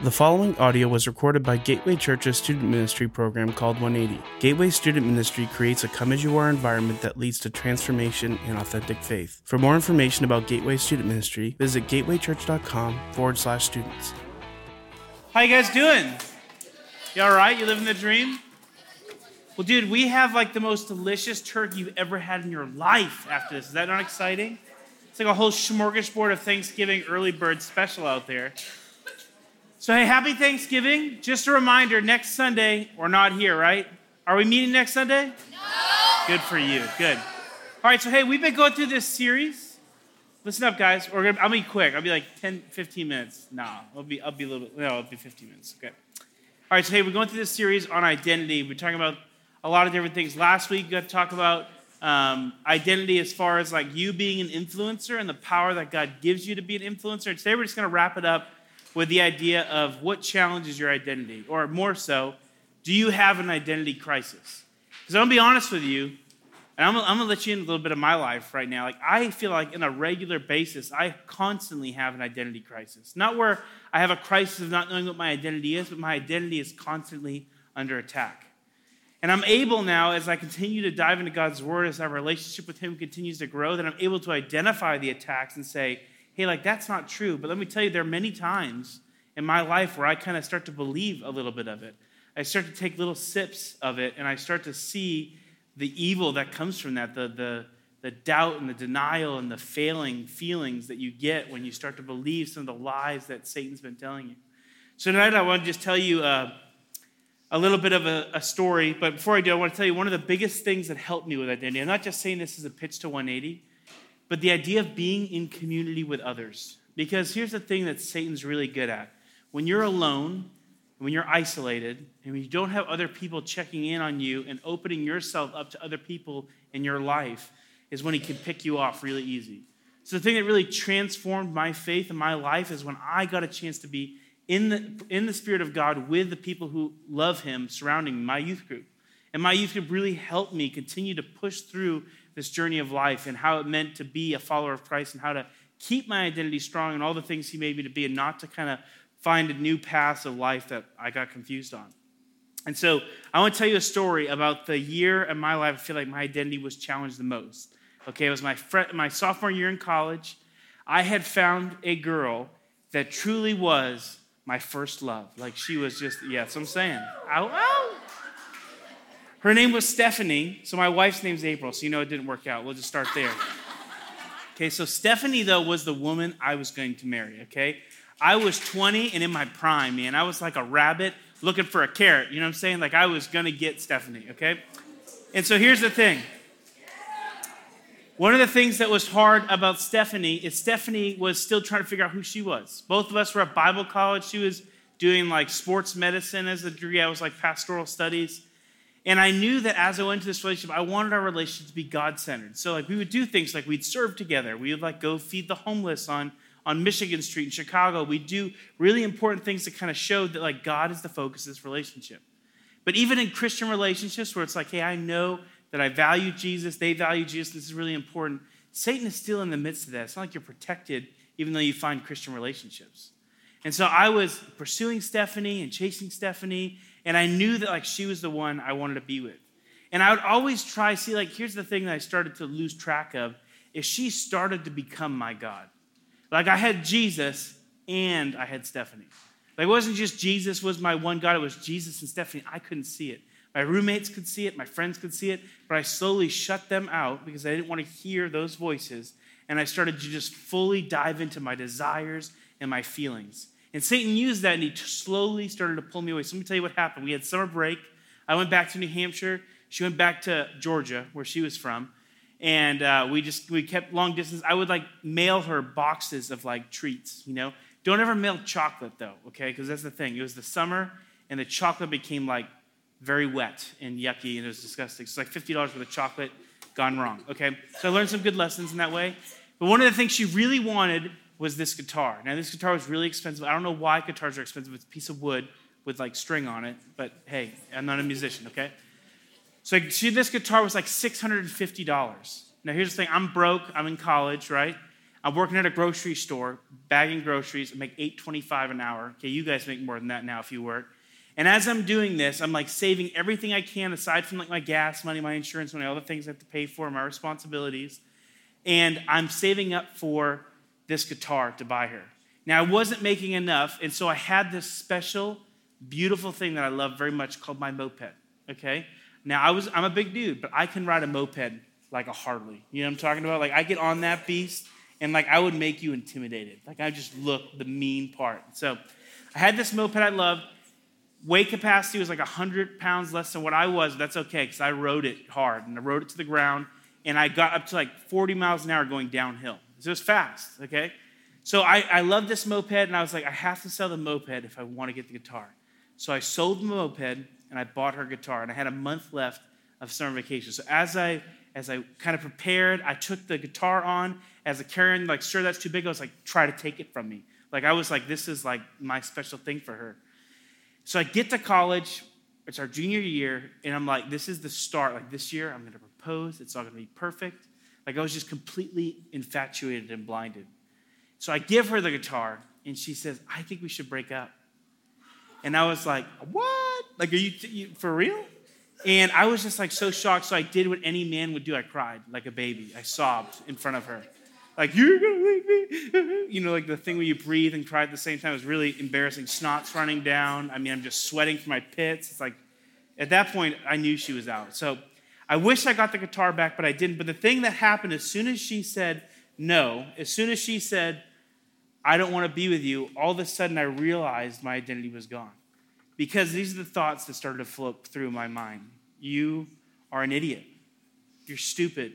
The following audio was recorded by Gateway Church's student ministry program called 180. Gateway Student Ministry creates a come as you are environment that leads to transformation and authentic faith. For more information about Gateway Student Ministry, visit gatewaychurch.com forward slash students. How you guys doing? You all right? You living the dream? Well, dude, we have like the most delicious turkey you've ever had in your life after this. Is that not exciting? It's like a whole smorgasbord of Thanksgiving early bird special out there. So, hey, happy Thanksgiving. Just a reminder next Sunday, we're not here, right? Are we meeting next Sunday? No. Good for you. Good. All right, so hey, we've been going through this series. Listen up, guys. We're gonna, I'll be quick. I'll be like 10, 15 minutes. Nah, I'll be, I'll be a little bit, no, it'll be 15 minutes. Okay. All right, so hey, we're going through this series on identity. We're talking about a lot of different things. Last week, we got to talk about um, identity as far as like you being an influencer and the power that God gives you to be an influencer. Today, we're just going to wrap it up with the idea of what challenges your identity, or more so, do you have an identity crisis? Because I'm gonna be honest with you, and I'm, I'm, gonna let you in a little bit of my life right now. Like, I feel like on a regular basis, I constantly have an identity crisis. Not where I have a crisis of not knowing what my identity is, but my identity is constantly under attack. And I'm able now, as I continue to dive into God's word, as our relationship with Him continues to grow, that I'm able to identify the attacks and say, hey, like that's not true. But let me tell you, there are many times in my life where I kind of start to believe a little bit of it. I start to take little sips of it and I start to see the evil that comes from that, the, the, the doubt and the denial and the failing feelings that you get when you start to believe some of the lies that Satan's been telling you. So tonight I want to just tell you uh, a little bit of a, a, story. But before I do, I want to tell you one of the biggest things that helped me with identity. I'm not just saying this is a pitch to 180 but the idea of being in community with others. Because here's the thing that Satan's really good at when you're alone, when you're isolated, and when you don't have other people checking in on you and opening yourself up to other people in your life, is when he can pick you off really easy. So, the thing that really transformed my faith and my life is when I got a chance to be in the, in the Spirit of God with the people who love Him surrounding my youth group. And my youth group really helped me continue to push through this journey of life and how it meant to be a follower of Christ and how to keep my identity strong and all the things He made me to be and not to kind of find a new path of life that I got confused on. And so I want to tell you a story about the year in my life I feel like my identity was challenged the most. Okay, it was my, fr- my sophomore year in college. I had found a girl that truly was my first love. Like she was just, yeah, that's what I'm saying. Ow, ow. Her name was Stephanie, so my wife's name's April, so you know it didn't work out. We'll just start there. Okay, so Stephanie, though, was the woman I was going to marry, okay? I was 20 and in my prime, man. I was like a rabbit looking for a carrot, you know what I'm saying? Like I was gonna get Stephanie, okay? And so here's the thing. One of the things that was hard about Stephanie is Stephanie was still trying to figure out who she was. Both of us were at Bible college. She was doing like sports medicine as a degree. I was like pastoral studies. And I knew that as I went into this relationship, I wanted our relationship to be God centered. So, like, we would do things like we'd serve together. We would, like, go feed the homeless on, on Michigan Street in Chicago. We'd do really important things to kind of show that, like, God is the focus of this relationship. But even in Christian relationships where it's like, hey, I know that I value Jesus, they value Jesus, this is really important, Satan is still in the midst of that. It's not like you're protected even though you find Christian relationships. And so I was pursuing Stephanie and chasing Stephanie and I knew that like she was the one I wanted to be with. And I would always try, see, like, here's the thing that I started to lose track of is she started to become my God. Like I had Jesus and I had Stephanie. Like it wasn't just Jesus was my one God, it was Jesus and Stephanie. I couldn't see it. My roommates could see it, my friends could see it, but I slowly shut them out because I didn't want to hear those voices. And I started to just fully dive into my desires and my feelings. And Satan used that and he slowly started to pull me away. So let me tell you what happened. We had summer break. I went back to New Hampshire. She went back to Georgia, where she was from. And uh, we just, we kept long distance. I would like mail her boxes of like treats, you know? Don't ever mail chocolate though, okay? Because that's the thing. It was the summer and the chocolate became like very wet and yucky and it was disgusting. So it's like $50 worth of chocolate gone wrong, okay? So I learned some good lessons in that way. But one of the things she really wanted was this guitar. Now, this guitar was really expensive. I don't know why guitars are expensive. It's a piece of wood with like string on it, but hey, I'm not a musician, okay? So she, this guitar was like $650. Now, here's the thing I'm broke, I'm in college, right? I'm working at a grocery store, bagging groceries. I make $8.25 an hour. Okay, you guys make more than that now if you work. And as I'm doing this, I'm like saving everything I can aside from like my gas money, my insurance money, all the things I have to pay for, my responsibilities. And I'm saving up for this guitar to buy her. Now, I wasn't making enough, and so I had this special, beautiful thing that I love very much called my moped. Okay? Now, I was, I'm a big dude, but I can ride a moped like a Harley. You know what I'm talking about? Like, I get on that beast, and like, I would make you intimidated. Like, I just look the mean part. So, I had this moped I loved. Weight capacity was like 100 pounds less than what I was. That's okay, because I rode it hard, and I rode it to the ground, and I got up to like 40 miles an hour going downhill. So it was fast, okay? So I, I love this moped, and I was like, I have to sell the moped if I want to get the guitar. So I sold the moped, and I bought her guitar, and I had a month left of summer vacation. So as I as I kind of prepared, I took the guitar on as a Karen, like, sure, that's too big. I was like, try to take it from me. Like, I was like, this is like my special thing for her. So I get to college, it's our junior year, and I'm like, this is the start. Like, this year, I'm going to propose. It's all going to be perfect. Like, I was just completely infatuated and blinded. So I give her the guitar, and she says, I think we should break up. And I was like, what? Like, are you, you for real? And I was just like so shocked. So I did what any man would do. I cried like a baby. I sobbed in front of her. Like, you're gonna leave me. You know, like the thing where you breathe and cry at the same time It was really embarrassing. Snot's running down. I mean, I'm just sweating from my pits. It's like, at that point, I knew she was out. So I wish I got the guitar back, but I didn't. But the thing that happened as soon as she said no, as soon as she said, I don't want to be with you, all of a sudden I realized my identity was gone. Because these are the thoughts that started to float through my mind. You are an idiot. You're stupid.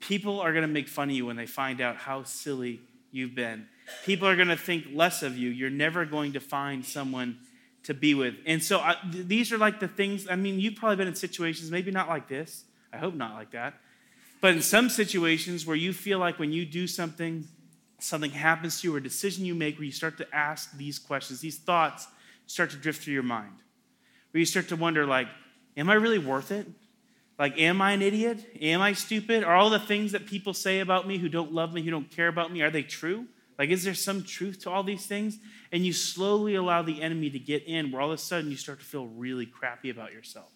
People are going to make fun of you when they find out how silly you've been. People are going to think less of you. You're never going to find someone to be with. And so I, th- these are like the things, I mean, you've probably been in situations, maybe not like this. I hope not like that. But in some situations where you feel like when you do something, something happens to you or a decision you make where you start to ask these questions, these thoughts start to drift through your mind. Where you start to wonder, like, am I really worth it? Like, am I an idiot? Am I stupid? Are all the things that people say about me who don't love me, who don't care about me, are they true? Like, is there some truth to all these things? And you slowly allow the enemy to get in where all of a sudden you start to feel really crappy about yourself.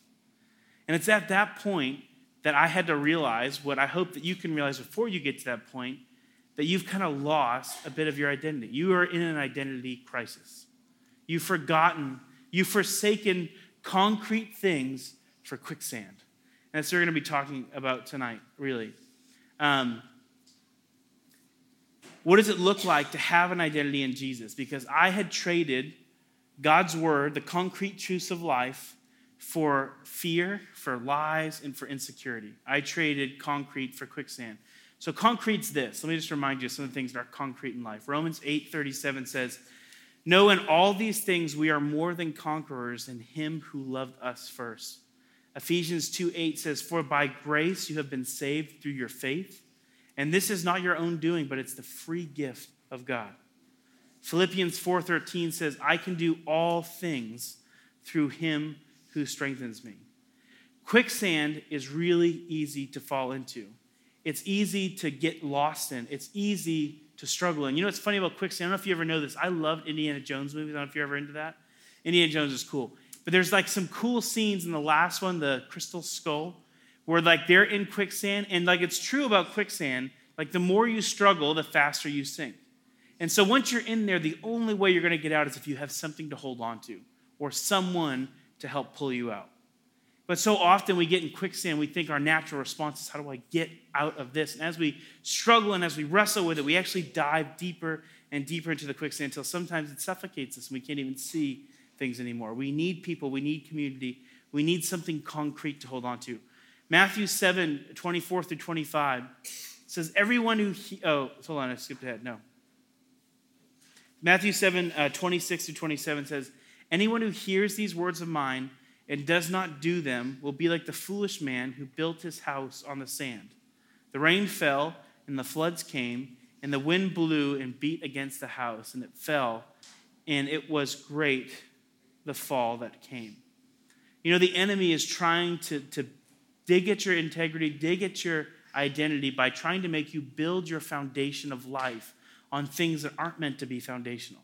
And it's at that point that I had to realize what I hope that you can realize before you get to that point that you've kind of lost a bit of your identity. You are in an identity crisis. You've forgotten, you've forsaken concrete things for quicksand. And that's what we're going to be talking about tonight, really. Um, what does it look like to have an identity in Jesus? Because I had traded God's word, the concrete truths of life, for fear, for lies, and for insecurity. I traded concrete for quicksand. So concrete's this. Let me just remind you of some of the things that are concrete in life. Romans 8:37 says, "No, in all these things we are more than conquerors in him who loved us first." Ephesians 2:8 says, "For by grace you have been saved through your faith." And this is not your own doing, but it's the free gift of God. Philippians 4:13 says, "I can do all things through him who strengthens me." Quicksand is really easy to fall into. It's easy to get lost in. It's easy to struggle in. You know what's funny about quicksand? I don't know if you ever know this. I loved Indiana Jones movies. I don't know if you're ever into that. Indiana Jones is cool. But there's like some cool scenes in the last one, the Crystal Skull, where like they're in quicksand and like it's true about quicksand like the more you struggle the faster you sink. And so once you're in there the only way you're going to get out is if you have something to hold on to or someone to help pull you out. But so often we get in quicksand we think our natural response is how do i get out of this? And as we struggle and as we wrestle with it we actually dive deeper and deeper into the quicksand until sometimes it suffocates us and we can't even see things anymore. We need people we need community we need something concrete to hold on to Matthew 7, 24 through 25 says, Everyone who, he- oh, hold on, I skipped ahead. No. Matthew 7, uh, 26 through 27 says, Anyone who hears these words of mine and does not do them will be like the foolish man who built his house on the sand. The rain fell, and the floods came, and the wind blew and beat against the house, and it fell, and it was great the fall that came. You know, the enemy is trying to, to dig at your integrity, dig at your identity by trying to make you build your foundation of life on things that aren't meant to be foundational.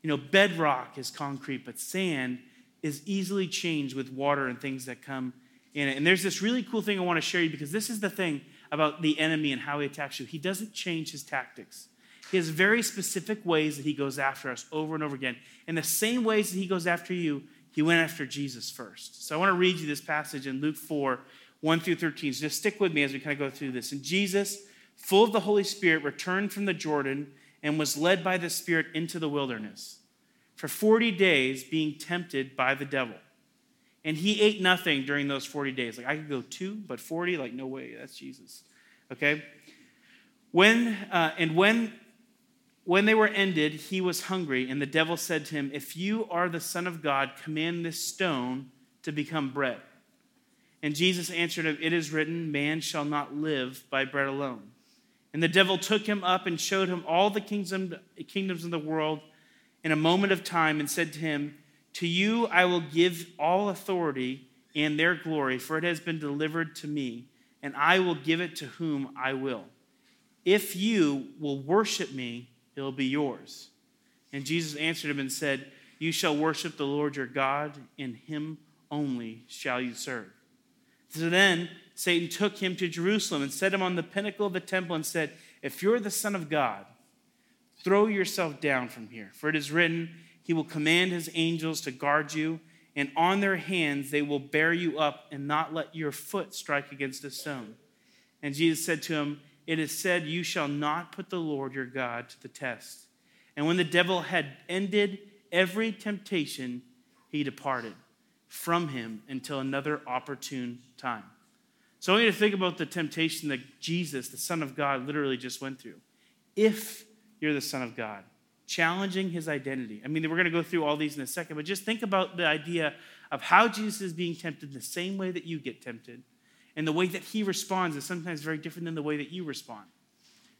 You know, bedrock is concrete, but sand is easily changed with water and things that come in it. And there's this really cool thing I want to share you because this is the thing about the enemy and how he attacks you. He doesn't change his tactics. He has very specific ways that he goes after us over and over again. In the same ways that he goes after you, he went after Jesus first. So I want to read you this passage in Luke 4, 1 through 13. So just stick with me as we kind of go through this. And Jesus, full of the Holy Spirit, returned from the Jordan and was led by the Spirit into the wilderness for 40 days, being tempted by the devil. And he ate nothing during those 40 days. Like I could go two, but 40, like no way, that's Jesus. Okay? When uh, and when when they were ended, he was hungry, and the devil said to him, If you are the Son of God, command this stone to become bread. And Jesus answered him, It is written, Man shall not live by bread alone. And the devil took him up and showed him all the kingdoms of the world in a moment of time and said to him, To you I will give all authority and their glory, for it has been delivered to me, and I will give it to whom I will. If you will worship me, it will be yours. And Jesus answered him and said, You shall worship the Lord your God, and him only shall you serve. So then Satan took him to Jerusalem and set him on the pinnacle of the temple and said, If you're the Son of God, throw yourself down from here. For it is written, He will command His angels to guard you, and on their hands they will bear you up and not let your foot strike against a stone. And Jesus said to him, It is said, You shall not put the Lord your God to the test. And when the devil had ended every temptation, he departed from him until another opportune time. So I want you to think about the temptation that Jesus, the Son of God, literally just went through. If you're the Son of God, challenging his identity. I mean, we're going to go through all these in a second, but just think about the idea of how Jesus is being tempted the same way that you get tempted. And the way that he responds is sometimes very different than the way that you respond.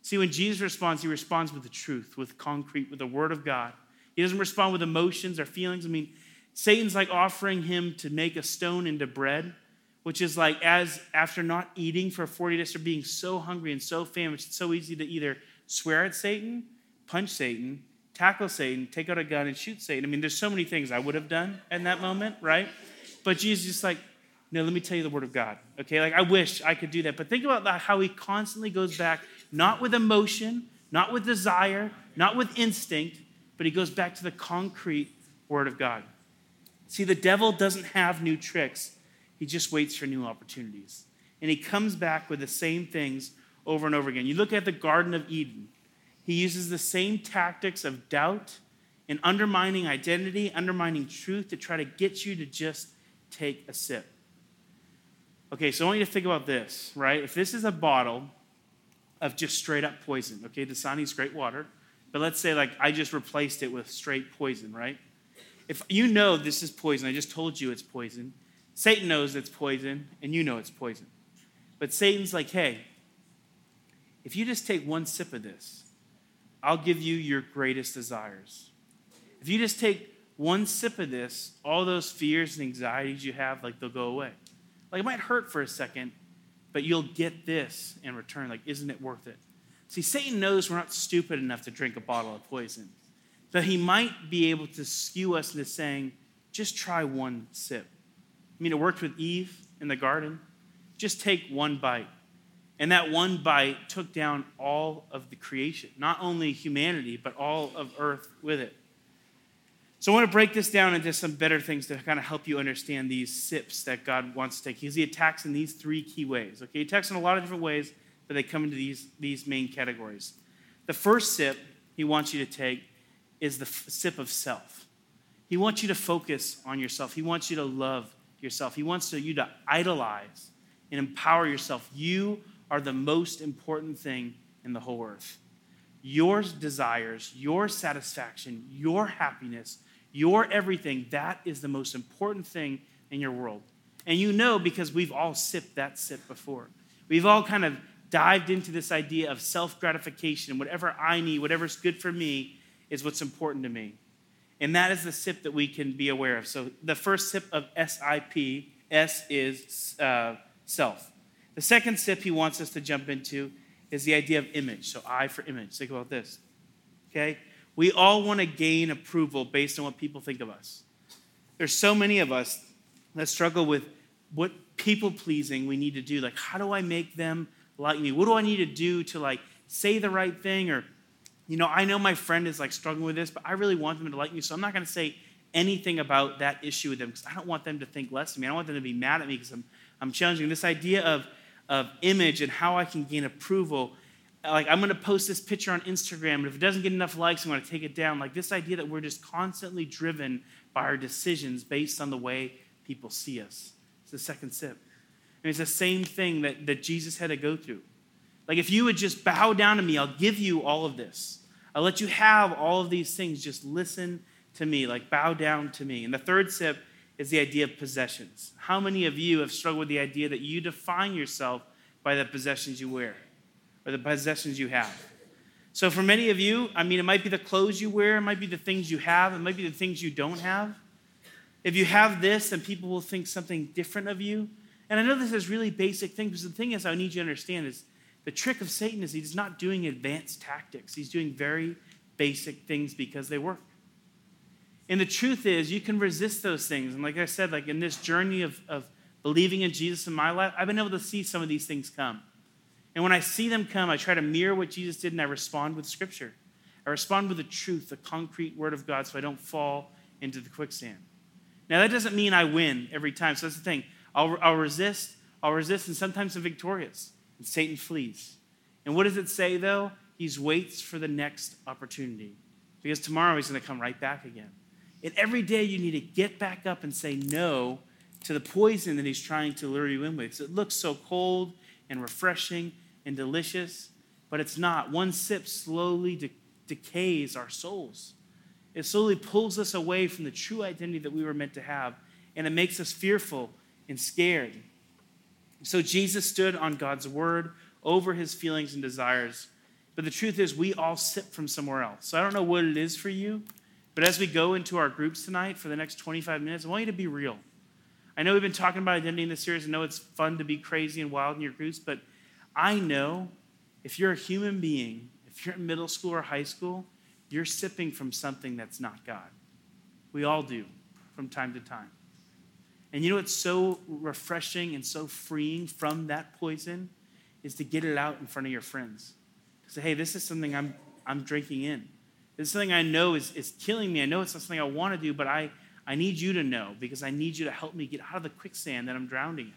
See, when Jesus responds, he responds with the truth, with concrete, with the word of God. He doesn't respond with emotions or feelings. I mean, Satan's like offering him to make a stone into bread, which is like as after not eating for 40 days or being so hungry and so famished, it's so easy to either swear at Satan, punch Satan, tackle Satan, take out a gun and shoot Satan. I mean, there's so many things I would have done in that moment, right? But Jesus is like, no, let me tell you the word of God. Okay, like I wish I could do that. But think about how he constantly goes back, not with emotion, not with desire, not with instinct, but he goes back to the concrete word of God. See, the devil doesn't have new tricks, he just waits for new opportunities. And he comes back with the same things over and over again. You look at the Garden of Eden, he uses the same tactics of doubt and undermining identity, undermining truth to try to get you to just take a sip. Okay, so I want you to think about this, right? If this is a bottle of just straight up poison, okay, Dasani's great water, but let's say like I just replaced it with straight poison, right? If you know this is poison, I just told you it's poison. Satan knows it's poison, and you know it's poison. But Satan's like, hey, if you just take one sip of this, I'll give you your greatest desires. If you just take one sip of this, all those fears and anxieties you have, like they'll go away. Like it might hurt for a second, but you'll get this in return. Like, isn't it worth it? See, Satan knows we're not stupid enough to drink a bottle of poison that he might be able to skew us into saying, just try one sip. I mean, it worked with Eve in the garden. Just take one bite. And that one bite took down all of the creation, not only humanity, but all of earth with it. So I want to break this down into some better things to kind of help you understand these sips that God wants to take. Because he attacks in these three key ways. Okay, he attacks in a lot of different ways, but they come into these, these main categories. The first sip he wants you to take is the sip of self. He wants you to focus on yourself. He wants you to love yourself. He wants you to idolize and empower yourself. You are the most important thing in the whole earth. Your desires, your satisfaction, your happiness, your everything, that is the most important thing in your world. And you know because we've all sipped that sip before. We've all kind of dived into this idea of self gratification. Whatever I need, whatever's good for me, is what's important to me. And that is the sip that we can be aware of. So the first sip of SIP, S is uh, self. The second sip he wants us to jump into is the idea of image. So, I for image. Think about this. Okay? We all want to gain approval based on what people think of us. There's so many of us that struggle with what people pleasing we need to do. Like, how do I make them like me? What do I need to do to like say the right thing? Or, you know, I know my friend is like struggling with this, but I really want them to like me. So I'm not going to say anything about that issue with them because I don't want them to think less of me. I don't want them to be mad at me because I'm, I'm challenging this idea of, of image and how I can gain approval. Like, I'm going to post this picture on Instagram, and if it doesn't get enough likes, I'm going to take it down. Like, this idea that we're just constantly driven by our decisions based on the way people see us. It's the second sip. And it's the same thing that, that Jesus had to go through. Like, if you would just bow down to me, I'll give you all of this. I'll let you have all of these things. Just listen to me, like bow down to me. And the third sip is the idea of possessions. How many of you have struggled with the idea that you define yourself by the possessions you wear or the possessions you have? So, for many of you, I mean, it might be the clothes you wear, it might be the things you have, it might be the things you don't have. If you have this, then people will think something different of you. And I know this is really basic thing, because the thing is, I need you to understand is the trick of Satan is he's not doing advanced tactics. He's doing very basic things because they work. And the truth is, you can resist those things. And like I said, like in this journey of, of believing in Jesus in my life, I've been able to see some of these things come. And when I see them come, I try to mirror what Jesus did and I respond with Scripture. I respond with the truth, the concrete Word of God, so I don't fall into the quicksand. Now, that doesn't mean I win every time. So that's the thing. I'll, I'll resist, I'll resist, and sometimes I'm victorious. And Satan flees. And what does it say, though? He waits for the next opportunity. Because tomorrow he's going to come right back again. And every day you need to get back up and say no to the poison that he's trying to lure you in with. It looks so cold and refreshing and delicious, but it's not. One sip slowly de- decays our souls. It slowly pulls us away from the true identity that we were meant to have, and it makes us fearful and scared. So Jesus stood on God's word over his feelings and desires. But the truth is, we all sip from somewhere else. So I don't know what it is for you, but as we go into our groups tonight for the next 25 minutes, I want you to be real. I know we've been talking about identity in this series. I know it's fun to be crazy and wild in your groups, but I know if you're a human being, if you're in middle school or high school, you're sipping from something that's not God. We all do from time to time. And you know what's so refreshing and so freeing from that poison is to get it out in front of your friends. To say, hey, this is something I'm, I'm drinking in. This is something I know is, is killing me. I know it's not something I want to do, but I, I need you to know because I need you to help me get out of the quicksand that I'm drowning in.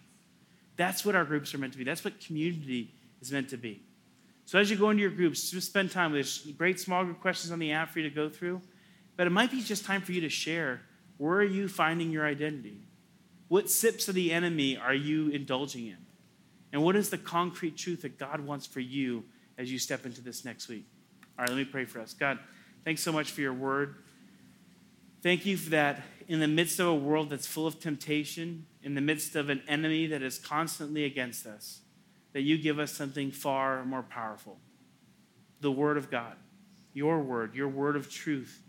That's what our groups are meant to be. That's what community is meant to be. So as you go into your groups, just spend time. There's great small group questions on the app for you to go through. But it might be just time for you to share where are you finding your identity? What sips of the enemy are you indulging in? And what is the concrete truth that God wants for you as you step into this next week? All right, let me pray for us. God, Thanks so much for your word. Thank you for that in the midst of a world that's full of temptation, in the midst of an enemy that is constantly against us, that you give us something far more powerful the Word of God, your Word, your Word of truth.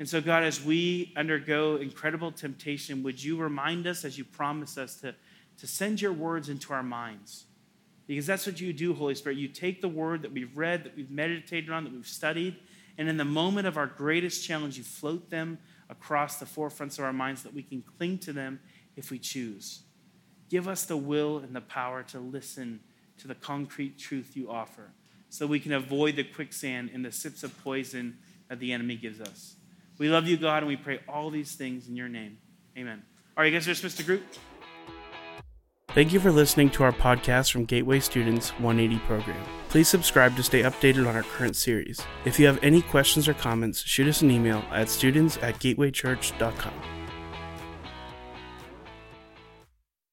And so, God, as we undergo incredible temptation, would you remind us, as you promised us, to, to send your words into our minds? Because that's what you do, Holy Spirit. You take the word that we've read, that we've meditated on, that we've studied, and in the moment of our greatest challenge, you float them across the forefronts of our minds that we can cling to them if we choose. Give us the will and the power to listen to the concrete truth you offer so we can avoid the quicksand and the sips of poison that the enemy gives us. We love you, God, and we pray all these things in your name. Amen. All right, you guys are dismissed to group. Thank you for listening to our podcast from Gateway Students 180 program. Please subscribe to stay updated on our current series. If you have any questions or comments, shoot us an email at students at gatewaychurch.com.